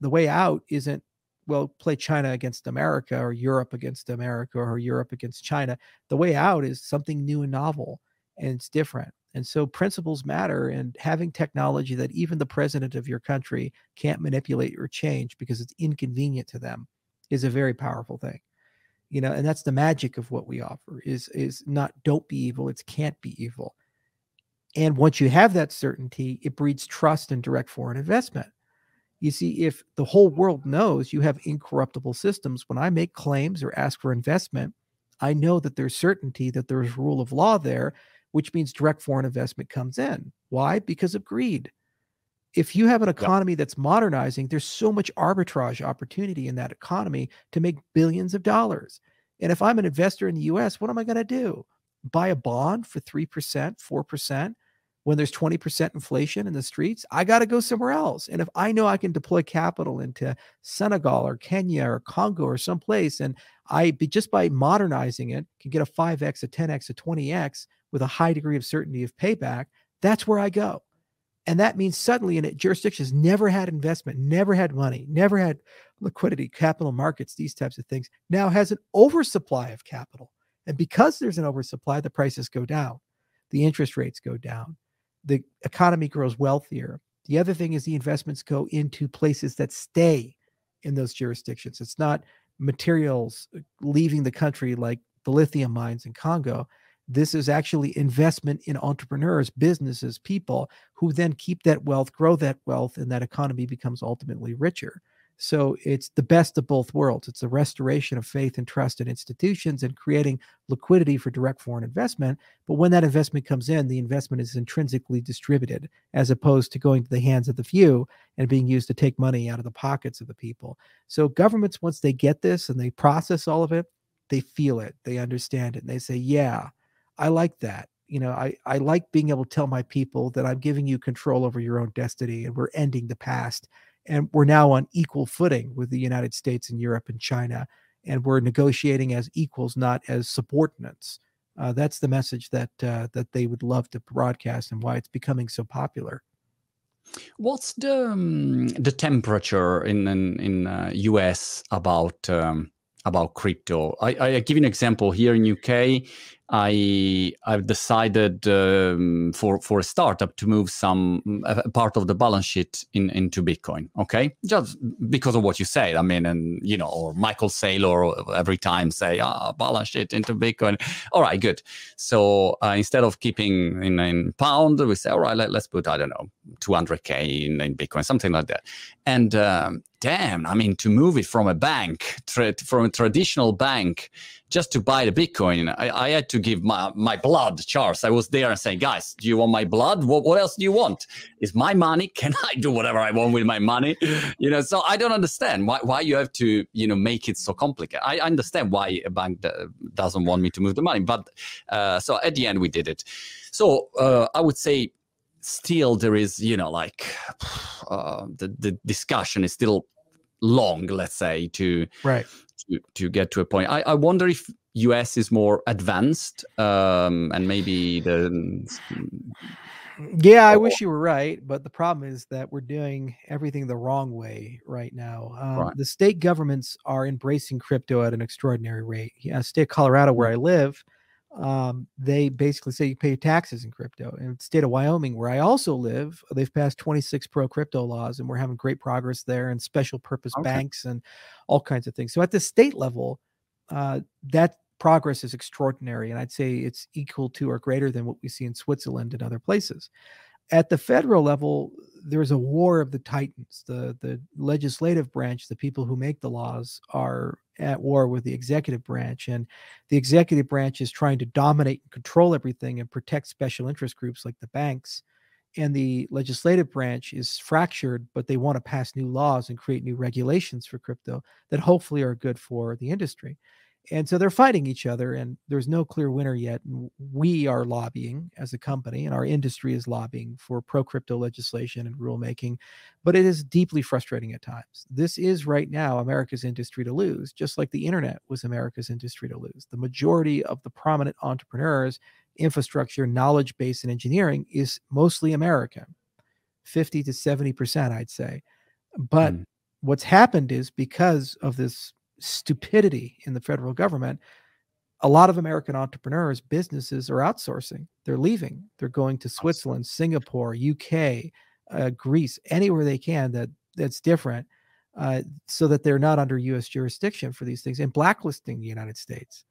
the way out isn't well play China against America or Europe against America or Europe against China. The way out is something new and novel, and it's different. And so principles matter, and having technology that even the president of your country can't manipulate or change because it's inconvenient to them is a very powerful thing. You know, and that's the magic of what we offer is is not don't be evil, it's can't be evil. And once you have that certainty, it breeds trust and direct foreign investment. You see, if the whole world knows you have incorruptible systems, when I make claims or ask for investment, I know that there's certainty that there's rule of law there which means direct foreign investment comes in. Why? Because of greed. If you have an economy yeah. that's modernizing, there's so much arbitrage opportunity in that economy to make billions of dollars. And if I'm an investor in the US, what am I going to do? Buy a bond for 3%, 4% when there's 20% inflation in the streets? I got to go somewhere else. And if I know I can deploy capital into Senegal or Kenya or Congo or someplace, and I just by modernizing it can get a 5x, a 10x, a 20x, with a high degree of certainty of payback, that's where I go. And that means suddenly in a jurisdiction has never had investment, never had money, never had liquidity, capital markets, these types of things, now has an oversupply of capital. And because there's an oversupply, the prices go down, the interest rates go down, the economy grows wealthier. The other thing is the investments go into places that stay in those jurisdictions. It's not materials uh, leaving the country like the lithium mines in Congo. This is actually investment in entrepreneurs, businesses, people who then keep that wealth, grow that wealth, and that economy becomes ultimately richer. So it's the best of both worlds. It's the restoration of faith and trust in institutions and creating liquidity for direct foreign investment. But when that investment comes in, the investment is intrinsically distributed as opposed to going to the hands of the few and being used to take money out of the pockets of the people. So governments, once they get this and they process all of it, they feel it, they understand it, and they say, Yeah, I like that. You know, I, I like being able to tell my people that I'm giving you control over your own destiny and we're ending the past and we're now on equal footing with the United States and Europe and China, and we're negotiating as equals, not as subordinates. Uh, that's the message that uh, that they would love to broadcast, and why it's becoming so popular. What's the um, the temperature in in, in uh, US about um, about crypto? I, I give you an example here in UK. I I've decided um, for for a startup to move some part of the balance sheet in into Bitcoin. Okay, just because of what you said. I mean, and you know, or Michael Saylor every time say, "Ah, balance sheet into Bitcoin." All right, good. So uh, instead of keeping in in pound, we say, "All right, let, us put I don't know, 200k in, in Bitcoin, something like that." And um, damn, I mean, to move it from a bank, tra- from a traditional bank just to buy the Bitcoin, I, I, had to give my, my blood, Charles. I was there and saying, guys, do you want my blood? What, what else do you want? Is my money? Can I do whatever I want with my money? You know, so I don't understand why, why you have to, you know, make it so complicated. I understand why a bank doesn't want me to move the money, but uh, so at the end we did it. So uh, I would say still there is, you know, like uh, the, the discussion is still long, let's say, to right to, to get to a point. I, I wonder if US is more advanced um, and maybe the. Yeah, I wish you were right, but the problem is that we're doing everything the wrong way right now. Um, right. The state governments are embracing crypto at an extraordinary rate. Yeah, state of Colorado, where mm. I live, um, they basically say you pay taxes in crypto. In the state of Wyoming, where I also live, they've passed 26 pro crypto laws, and we're having great progress there, and special purpose okay. banks and all kinds of things. So at the state level, uh, that progress is extraordinary, and I'd say it's equal to or greater than what we see in Switzerland and other places. At the federal level, there's a war of the titans. The the legislative branch, the people who make the laws, are at war with the executive branch, and the executive branch is trying to dominate and control everything and protect special interest groups like the banks. And the legislative branch is fractured, but they want to pass new laws and create new regulations for crypto that hopefully are good for the industry and so they're fighting each other and there's no clear winner yet and we are lobbying as a company and our industry is lobbying for pro crypto legislation and rulemaking but it is deeply frustrating at times. This is right now america's industry to lose just like the internet was america's industry to lose. The majority of the prominent entrepreneurs infrastructure knowledge base and engineering is mostly american 50 to 70% i'd say. But mm. what's happened is because of this stupidity in the federal government, a lot of American entrepreneurs, businesses are outsourcing. They're leaving. They're going to Switzerland, Singapore, UK, uh, Greece, anywhere they can that that's different, uh, so that they're not under U.S. jurisdiction for these things and blacklisting the United States,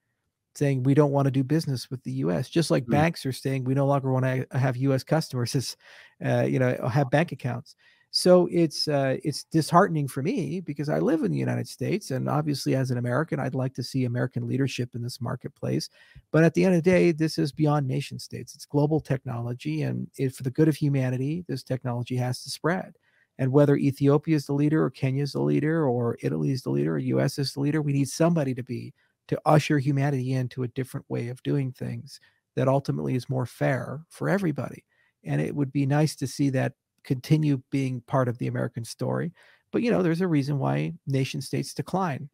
saying we don't want to do business with the U.S. Just like mm. banks are saying we no longer want to have U.S. customers as, uh, you know, have bank accounts. So it's uh, it's disheartening for me because I live in the United States, and obviously, as an American, I'd like to see American leadership in this marketplace. But at the end of the day, this is beyond nation states. It's global technology, and if for the good of humanity, this technology has to spread. And whether Ethiopia is the leader, or Kenya is the leader, or Italy is the leader, or U.S. is the leader, we need somebody to be to usher humanity into a different way of doing things that ultimately is more fair for everybody. And it would be nice to see that continue being part of the American story. But you know, there's a reason why nation states decline.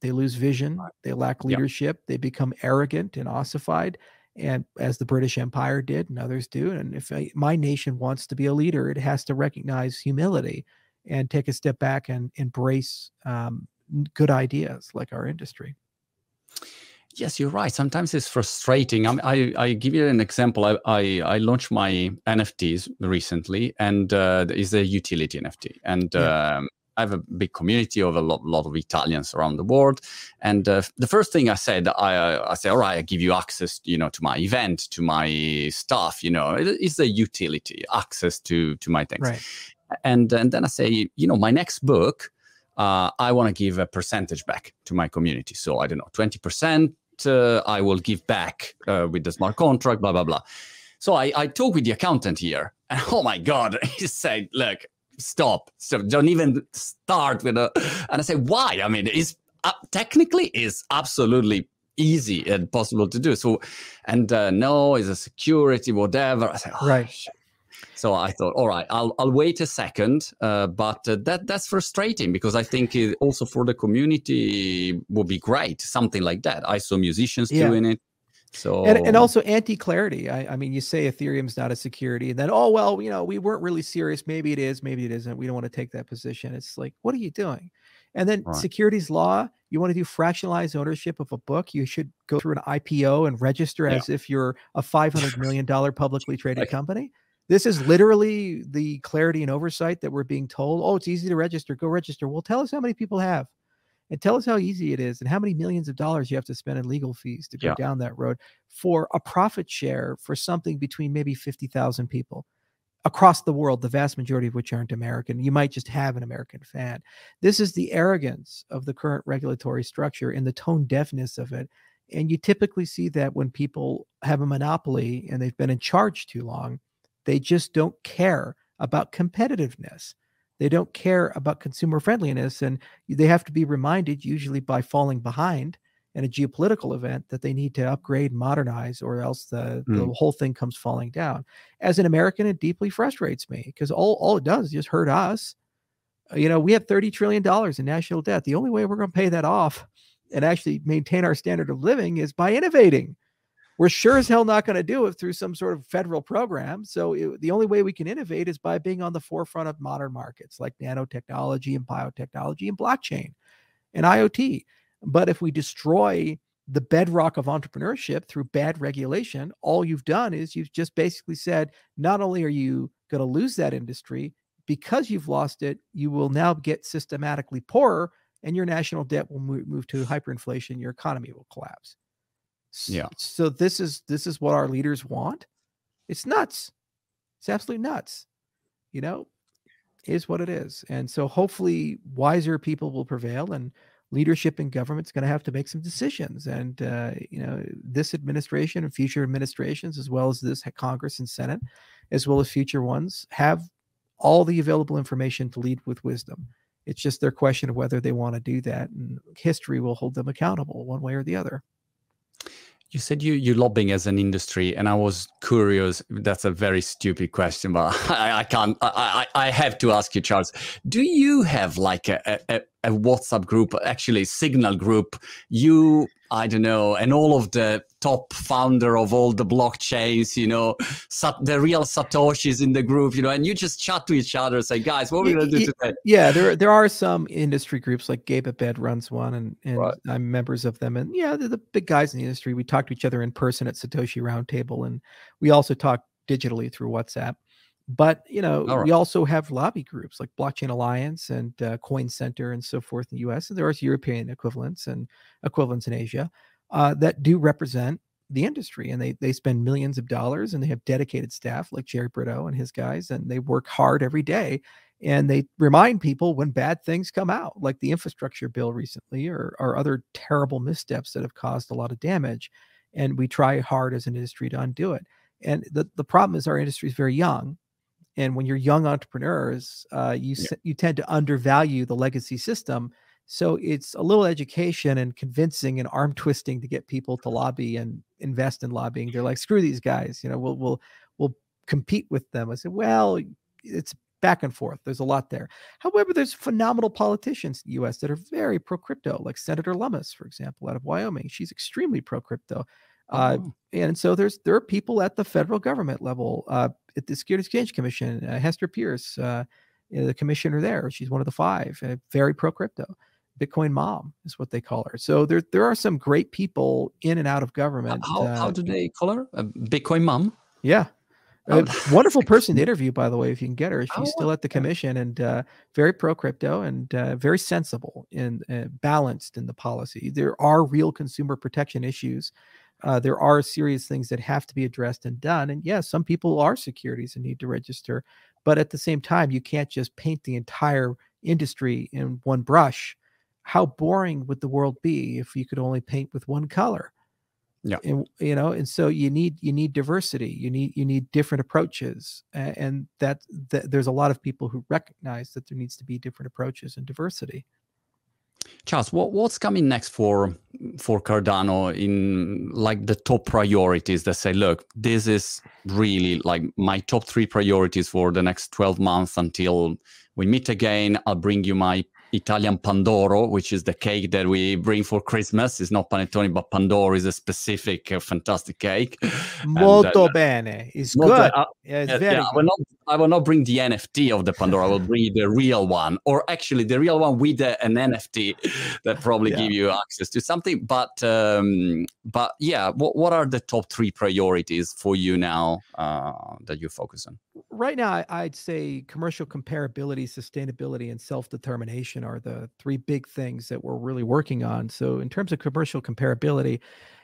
They lose vision, they lack leadership, yep. they become arrogant and ossified, and as the British Empire did, and others do. And if I, my nation wants to be a leader, it has to recognize humility and take a step back and embrace um, good ideas like our industry. Yes, you're right. Sometimes it's frustrating. I, I, I give you an example. I, I, I, launched my NFTs recently, and uh, it's a utility NFT, and yeah. um, I have a big community of a lot, lot of Italians around the world. And uh, the first thing I said, I, I said, all right, I give you access, you know, to my event, to my stuff. You know, it, it's a utility access to to my things. Right. And and then I say, you know, my next book. Uh, I want to give a percentage back to my community. So I don't know, 20%, uh, I will give back uh, with the smart contract, blah, blah, blah. So I, I talk with the accountant here, and oh my God, he said, look, stop, so don't even start with a, and I say, why? I mean, it's uh, technically is absolutely easy and possible to do. So, and uh, no, it's a security, whatever. I say, oh, right. Shit. So I thought, all right, I'll I'll wait a second. Uh, but uh, that that's frustrating because I think it also for the community would be great something like that. I saw musicians yeah. doing it. So and, and also anti-clarity. I, I mean, you say Ethereum's not a security, and then oh well, you know, we weren't really serious. Maybe it is, maybe it isn't. We don't want to take that position. It's like, what are you doing? And then right. securities law, you want to do fractionalized ownership of a book, you should go through an IPO and register yeah. as if you're a $500 million publicly traded company. This is literally the clarity and oversight that we're being told. Oh, it's easy to register. Go register. Well, tell us how many people have and tell us how easy it is and how many millions of dollars you have to spend in legal fees to go yeah. down that road for a profit share for something between maybe 50,000 people across the world, the vast majority of which aren't American. You might just have an American fan. This is the arrogance of the current regulatory structure and the tone deafness of it. And you typically see that when people have a monopoly and they've been in charge too long they just don't care about competitiveness. They don't care about consumer friendliness. And they have to be reminded, usually by falling behind in a geopolitical event, that they need to upgrade, modernize, or else the, mm. the hmm. whole thing comes falling down. As an American, it deeply frustrates me because all, all it does is just hurt us. You know, we have $30 trillion in national debt. The only way we're going to pay that off and actually maintain our standard of living is by innovating. We're sure as hell not going to do it through some sort of federal program. So it, the only way we can innovate is by being on the forefront of modern markets like nanotechnology and biotechnology and blockchain and IoT. But if we destroy the bedrock of entrepreneurship through bad regulation, all you've done is you've just basically said not only are you going to lose that industry, because you've lost it, you will now get systematically poorer and your national debt will move, move to hyperinflation, your economy will collapse. Yeah. So this is this is what our leaders want. It's nuts. It's absolutely nuts. You know, is what it is. And so hopefully wiser people will prevail and leadership in government is going to have to make some decisions. And uh, you know, this administration and future administrations, as well as this Congress and Senate, as well as future ones, have all the available information to lead with wisdom. It's just their question of whether they want to do that, and history will hold them accountable one way or the other. You said you you lobbying as an industry, and I was curious. That's a very stupid question, but I, I can't. I, I, I have to ask you, Charles. Do you have like a, a, a WhatsApp group, actually Signal group? You I don't know, and all of the top founder of all the blockchains, you know, the real Satoshis in the group, you know, and you just chat to each other, say, guys, what are we gonna do today? Yeah, there there are some industry groups like Gabe Bed runs one, and and right. I'm members of them, and yeah, they're the big guys in the industry. We talk to each other in person at Satoshi Roundtable, and we also talk digitally through WhatsApp. But you know, right. we also have lobby groups like Blockchain Alliance and uh, Coin Center and so forth in the U.S. And there are European equivalents and equivalents in Asia uh, that do represent the industry, and they they spend millions of dollars, and they have dedicated staff like Jerry Brito and his guys, and they work hard every day, and they remind people when bad things come out, like the infrastructure bill recently, or or other terrible missteps that have caused a lot of damage, and we try hard as an industry to undo it. And the the problem is our industry is very young, and when you're young entrepreneurs, uh, you yeah. you tend to undervalue the legacy system. So it's a little education and convincing and arm twisting to get people to lobby and invest in lobbying. They're like, screw these guys, you know, we'll we'll we'll compete with them. I said, well, it's back and forth. There's a lot there. However, there's phenomenal politicians in the U.S. that are very pro crypto, like Senator Lummis, for example, out of Wyoming. She's extremely pro crypto. Uh, oh. and so there's there are people at the federal government level, uh, at the Securities Exchange Commission, uh, Hester Peirce, uh, the commissioner there. She's one of the five, uh, very pro crypto. Bitcoin mom is what they call her. So there there are some great people in and out of government. How, uh, how do they call her? A Bitcoin mom? Yeah. A wonderful person to interview, by the way, if you can get her. She's oh, still at the commission and uh, very pro crypto and uh, very sensible and uh, balanced in the policy. There are real consumer protection issues. Uh, there are serious things that have to be addressed and done. And yes, yeah, some people are securities and need to register. But at the same time, you can't just paint the entire industry in one brush. How boring would the world be if you could only paint with one color? Yeah. And, you know, and so you need you need diversity. You need you need different approaches, and that, that there's a lot of people who recognize that there needs to be different approaches and diversity. Charles, what, what's coming next for for Cardano in like the top priorities that say, look, this is really like my top three priorities for the next 12 months until we meet again. I'll bring you my Italian Pandoro, which is the cake that we bring for Christmas. It's not panettone, but Pandoro is a specific, uh, fantastic cake. Molto and, uh, bene. It's good. Uh, yeah, it's very yeah, I, will not, I will not bring the NFT of the Pandoro. I will bring the real one, or actually the real one with the, an NFT that probably yeah. give you access to something. But um, but yeah, what, what are the top three priorities for you now uh, that you focus on? Right now, I'd say commercial comparability, sustainability, and self determination are the three big things that we're really working on. So, in terms of commercial comparability,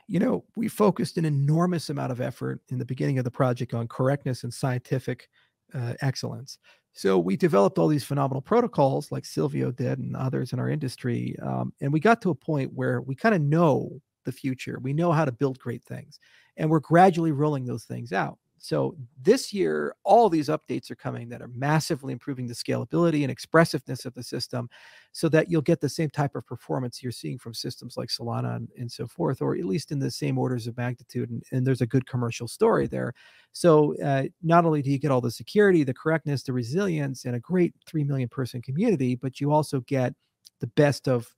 you know, we focused an enormous amount of effort in the beginning of the project on correctness and scientific uh, excellence. So we developed all these phenomenal protocols, like Silvio did and others in our industry, um, and we got to a point where we kind of know the future. We know how to build great things, and we're gradually rolling those things out. So this year, all these updates are coming that are massively improving the scalability and expressiveness of the system so that you'll get the same type of performance you're seeing from systems like Solana and, and so forth, or at least in the same orders of magnitude. And, and there's a good commercial story there. So uh, not only do you get all the security, the correctness, the resilience, and a great 3 million person community, but you also get the best of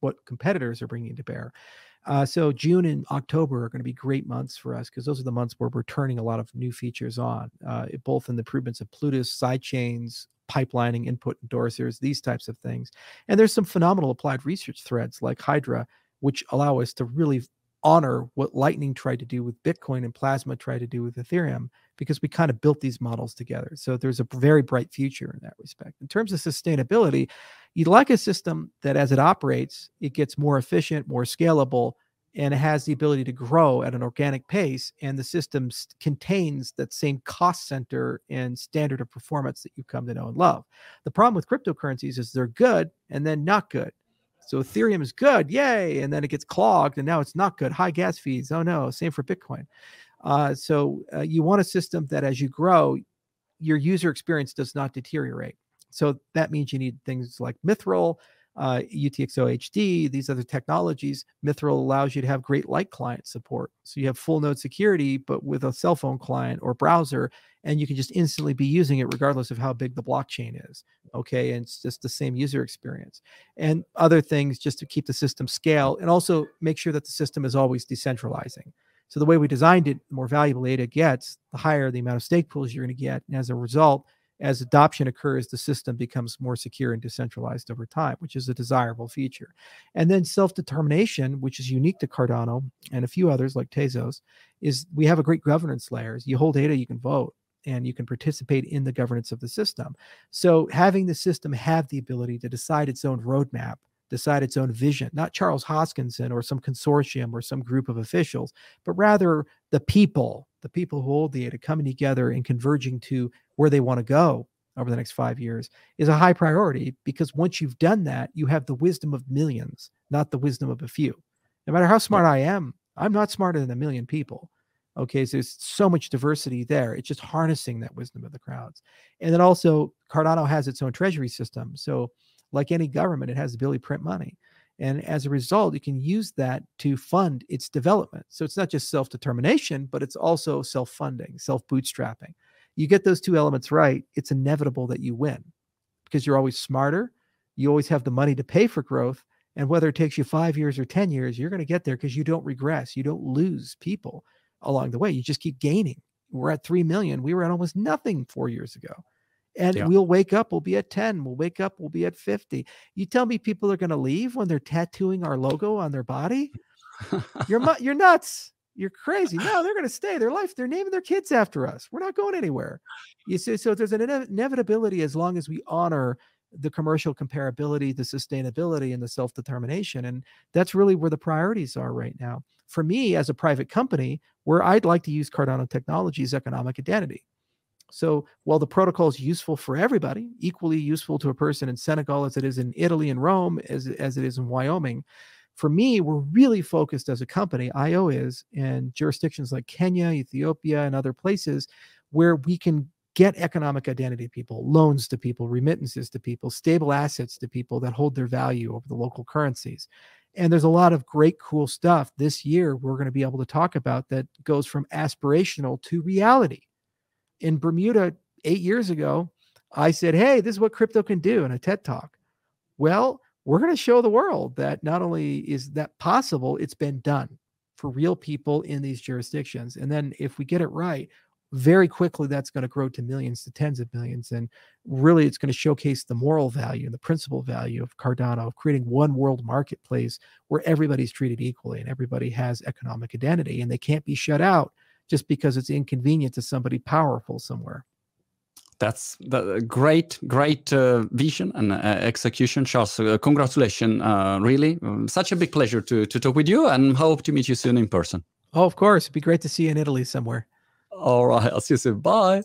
what competitors are bringing to bear. Uh, so June and October are going to be great months for us because those are the months where we're turning a lot of new features on, uh, both in the improvements of Plutus, sidechains, pipelining, input endorsers, these types of things. And there's some phenomenal applied research threads like Hydra, which allow us to really honor what Lightning tried to do with Bitcoin and Plasma tried to do with Ethereum because we kind of built these models together. So there's a very bright future in that respect. In terms of sustainability, you'd like a system that as it operates, it gets more efficient, more scalable, and it has the ability to grow at an organic pace. And the system contains that same cost center and standard of performance that you've come to know and love. The problem with cryptocurrencies is they're good and then not good. So Ethereum is good, yay, and then it gets clogged, and now it's not good. High gas fees. Oh no, same for Bitcoin. Uh, so uh, you want a system that, as you grow, your user experience does not deteriorate. So that means you need things like Mithril, uh, UTXO HD, these other technologies. Mithril allows you to have great light client support. So you have full node security, but with a cell phone client or browser, and you can just instantly be using it regardless of how big the blockchain is. Okay. And it's just the same user experience. And other things just to keep the system scale and also make sure that the system is always decentralizing. So the way we designed it, the more valuable ADA gets, the higher the amount of stake pools you're going to get. And as a result, as adoption occurs, the system becomes more secure and decentralized over time, which is a desirable feature. And then self determination, which is unique to Cardano and a few others like Tezos, is we have a great governance layers. You hold ADA, you can vote and you can participate in the governance of the system. So having the system have the ability to decide its own roadmap, decide its own vision, not Charles Hoskinson or some consortium or some group of officials, but rather the people, the people who hold the ADA coming together and converging to where they want to go over the next five years is a high priority because once you've done that, you have the wisdom of millions, not the wisdom of a few. No matter how smart I am, I'm not smarter than a million people. Okay, so there's so much diversity there. It's just harnessing that wisdom of the crowds. And then also, Cardano has its own treasury system. So, like any government, it has the ability to print money. And as a result, you can use that to fund its development. So it's not just self determination, but it's also self funding, self bootstrapping. You get those two elements right, it's inevitable that you win because you're always smarter. You always have the money to pay for growth. And whether it takes you five years or 10 years, you're going to get there because you don't regress. You don't lose people along the way. You just keep gaining. We're at 3 million. We were at almost nothing four years ago. And yeah. we'll wake up, we'll be at 10. We'll wake up, we'll be at 50. You tell me people are going to leave when they're tattooing our logo on their body? you're you're nuts. You're crazy. No, they're going to stay. Their life, they're naming their kids after us. We're not going anywhere. You see, so there's an inevitability as long as we honor the commercial comparability, the sustainability, and the self determination. And that's really where the priorities are right now. For me, as a private company, where I'd like to use Cardano technology is economic identity. So while the protocol is useful for everybody, equally useful to a person in Senegal as it is in Italy and Rome, as, as it is in Wyoming, for me, we're really focused as a company, IO is, in jurisdictions like Kenya, Ethiopia, and other places where we can get economic identity to people, loans to people, remittances to people, stable assets to people that hold their value over the local currencies. And there's a lot of great, cool stuff this year we're going to be able to talk about that goes from aspirational to reality. In Bermuda, eight years ago, I said, Hey, this is what crypto can do in a TED talk. Well, we're going to show the world that not only is that possible, it's been done for real people in these jurisdictions. And then if we get it right, very quickly that's going to grow to millions to tens of millions and really it's going to showcase the moral value and the principal value of cardano of creating one world marketplace where everybody's treated equally and everybody has economic identity and they can't be shut out just because it's inconvenient to somebody powerful somewhere that's the great, great uh, vision and uh, execution, Charles. Uh, congratulations, uh, really. Um, such a big pleasure to, to talk with you and hope to meet you soon in person. Oh, of course. It'd be great to see you in Italy somewhere. All right. I'll see you soon. Bye.